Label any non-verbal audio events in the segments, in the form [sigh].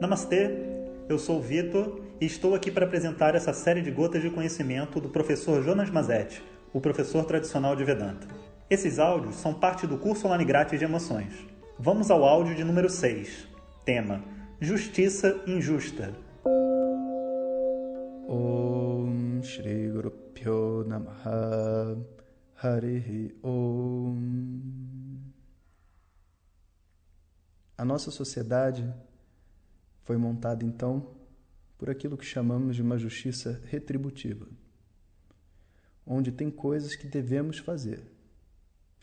Namastê, eu sou o Vitor e estou aqui para apresentar essa série de gotas de conhecimento do professor Jonas Mazetti, o professor tradicional de Vedanta. Esses áudios são parte do curso online grátis de emoções. Vamos ao áudio de número 6. Tema: Justiça injusta. Om Shri Guru Pyo Namaha Harihi Om A nossa sociedade foi montada então por aquilo que chamamos de uma justiça retributiva, onde tem coisas que devemos fazer.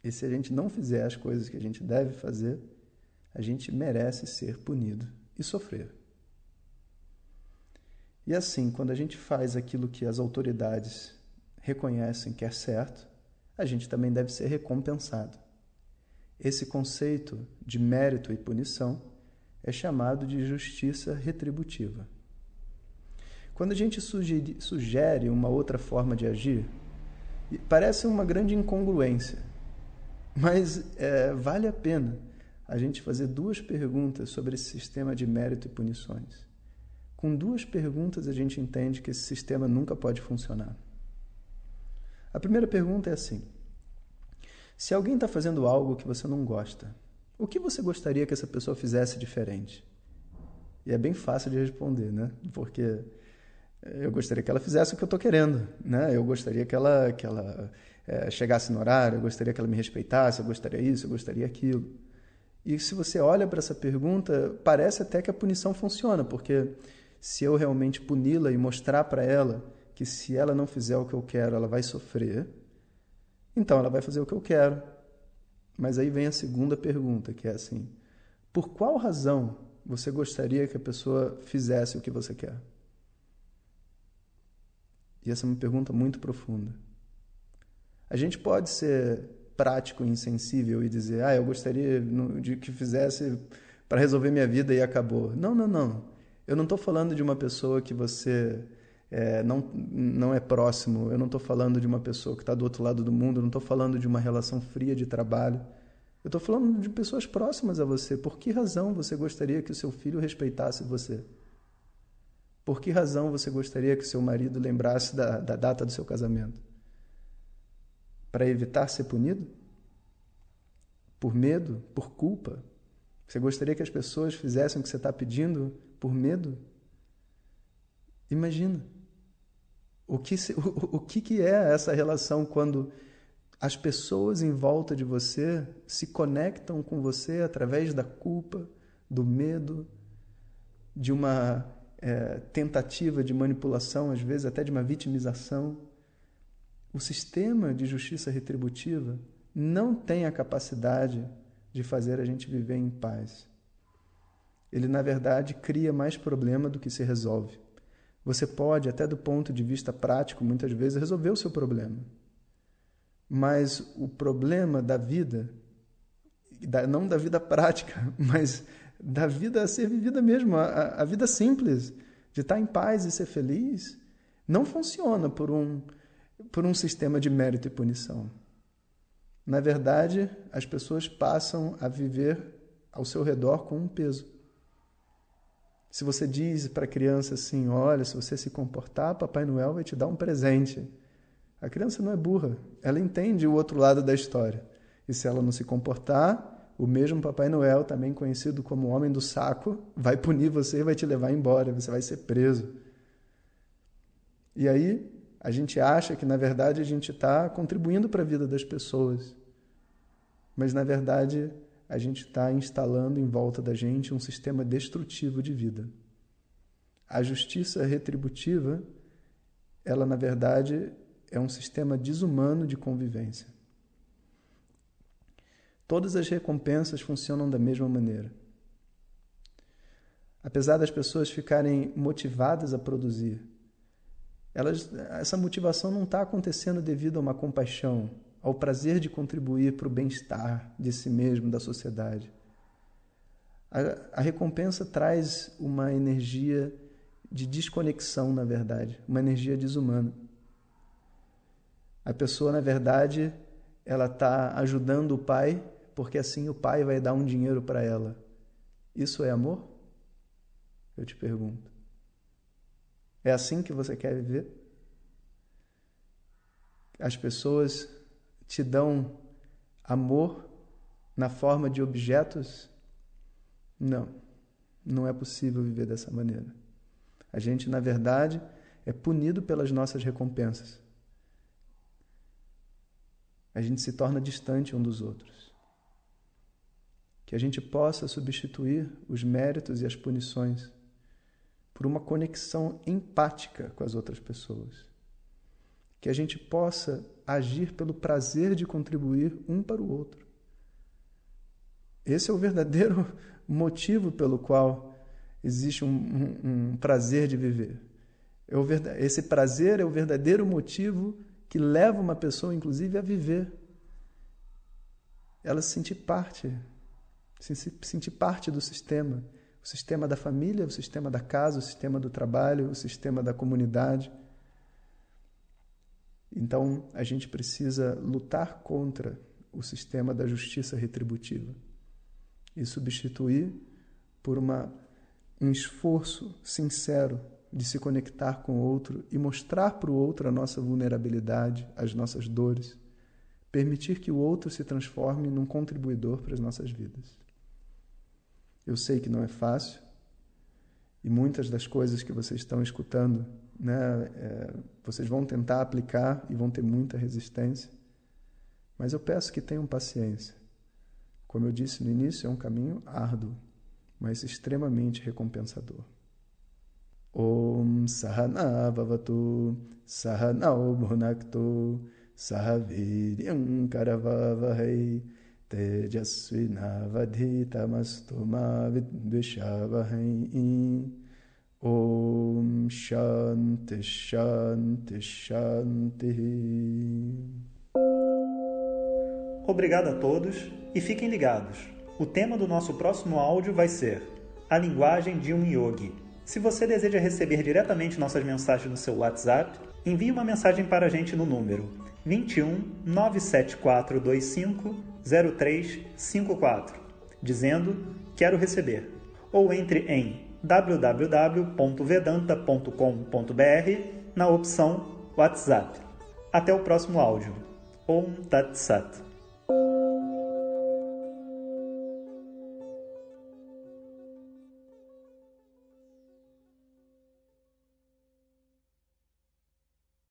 E se a gente não fizer as coisas que a gente deve fazer, a gente merece ser punido e sofrer. E assim, quando a gente faz aquilo que as autoridades reconhecem que é certo, a gente também deve ser recompensado. Esse conceito de mérito e punição é chamado de justiça retributiva. Quando a gente sugere uma outra forma de agir, parece uma grande incongruência, mas é, vale a pena a gente fazer duas perguntas sobre esse sistema de mérito e punições. Com duas perguntas a gente entende que esse sistema nunca pode funcionar. A primeira pergunta é assim: se alguém está fazendo algo que você não gosta, o que você gostaria que essa pessoa fizesse diferente? E é bem fácil de responder, né? Porque eu gostaria que ela fizesse o que eu estou querendo, né? Eu gostaria que ela, que ela é, chegasse no horário, eu gostaria que ela me respeitasse, eu gostaria isso, eu gostaria aquilo. E se você olha para essa pergunta, parece até que a punição funciona, porque se eu realmente puni-la e mostrar para ela que se ela não fizer o que eu quero, ela vai sofrer, então ela vai fazer o que eu quero. Mas aí vem a segunda pergunta, que é assim: por qual razão você gostaria que a pessoa fizesse o que você quer? E essa é uma pergunta muito profunda. A gente pode ser prático e insensível e dizer, ah, eu gostaria de que fizesse para resolver minha vida e acabou. Não, não, não. Eu não estou falando de uma pessoa que você é, não, não é próximo, eu não estou falando de uma pessoa que está do outro lado do mundo, eu não estou falando de uma relação fria de trabalho. Eu estou falando de pessoas próximas a você. Por que razão você gostaria que o seu filho respeitasse você? Por que razão você gostaria que seu marido lembrasse da, da data do seu casamento? Para evitar ser punido? Por medo? Por culpa? Você gostaria que as pessoas fizessem o que você está pedindo por medo? Imagina. O que, [laughs] o, o que, que é essa relação quando as pessoas em volta de você se conectam com você através da culpa, do medo, de uma é, tentativa de manipulação, às vezes até de uma vitimização. O sistema de justiça retributiva não tem a capacidade de fazer a gente viver em paz. Ele, na verdade, cria mais problema do que se resolve. Você pode, até do ponto de vista prático, muitas vezes, resolver o seu problema. Mas o problema da vida, não da vida prática, [laughs] mas da vida a ser vivida mesmo, a, a vida simples, de estar em paz e ser feliz, não funciona por um, por um sistema de mérito e punição. Na verdade, as pessoas passam a viver ao seu redor com um peso. Se você diz para a criança assim: olha, se você se comportar, Papai Noel vai te dar um presente. A criança não é burra, ela entende o outro lado da história. E se ela não se comportar, o mesmo Papai Noel, também conhecido como Homem do Saco, vai punir você e vai te levar embora, você vai ser preso. E aí a gente acha que, na verdade, a gente está contribuindo para a vida das pessoas. Mas, na verdade, a gente está instalando em volta da gente um sistema destrutivo de vida. A justiça retributiva, ela, na verdade, é um sistema desumano de convivência. Todas as recompensas funcionam da mesma maneira. Apesar das pessoas ficarem motivadas a produzir, elas, essa motivação não está acontecendo devido a uma compaixão, ao prazer de contribuir para o bem-estar de si mesmo, da sociedade. A, a recompensa traz uma energia de desconexão, na verdade, uma energia desumana. A pessoa, na verdade, ela está ajudando o pai porque assim o pai vai dar um dinheiro para ela. Isso é amor? Eu te pergunto. É assim que você quer viver? As pessoas te dão amor na forma de objetos? Não, não é possível viver dessa maneira. A gente, na verdade, é punido pelas nossas recompensas. A gente se torna distante um dos outros. Que a gente possa substituir os méritos e as punições por uma conexão empática com as outras pessoas. Que a gente possa agir pelo prazer de contribuir um para o outro. Esse é o verdadeiro [laughs] motivo pelo qual existe um, um, um prazer de viver. É esse prazer é o verdadeiro motivo que leva uma pessoa, inclusive, a viver. Ela se sentir parte, se sentir parte do sistema. O sistema da família, o sistema da casa, o sistema do trabalho, o sistema da comunidade. Então, a gente precisa lutar contra o sistema da justiça retributiva e substituir por uma, um esforço sincero de se conectar com o outro e mostrar para o outro a nossa vulnerabilidade, as nossas dores, permitir que o outro se transforme num contribuidor para as nossas vidas. Eu sei que não é fácil e muitas das coisas que vocês estão escutando, né, é, vocês vão tentar aplicar e vão ter muita resistência, mas eu peço que tenham paciência. Como eu disse no início, é um caminho árduo, mas extremamente recompensador. Om Sahana Bhavatu Sahanao Bhunaktu Sahaviryam Vidvishavahai Om Shanti Shanti Shanti Obrigado a todos e fiquem ligados. O tema do nosso próximo áudio vai ser A Linguagem de um Yogi. Se você deseja receber diretamente nossas mensagens no seu WhatsApp, envie uma mensagem para a gente no número 21 97425 0354, dizendo quero receber, ou entre em www.vedanta.com.br na opção WhatsApp. Até o próximo áudio. Om Tat Sat.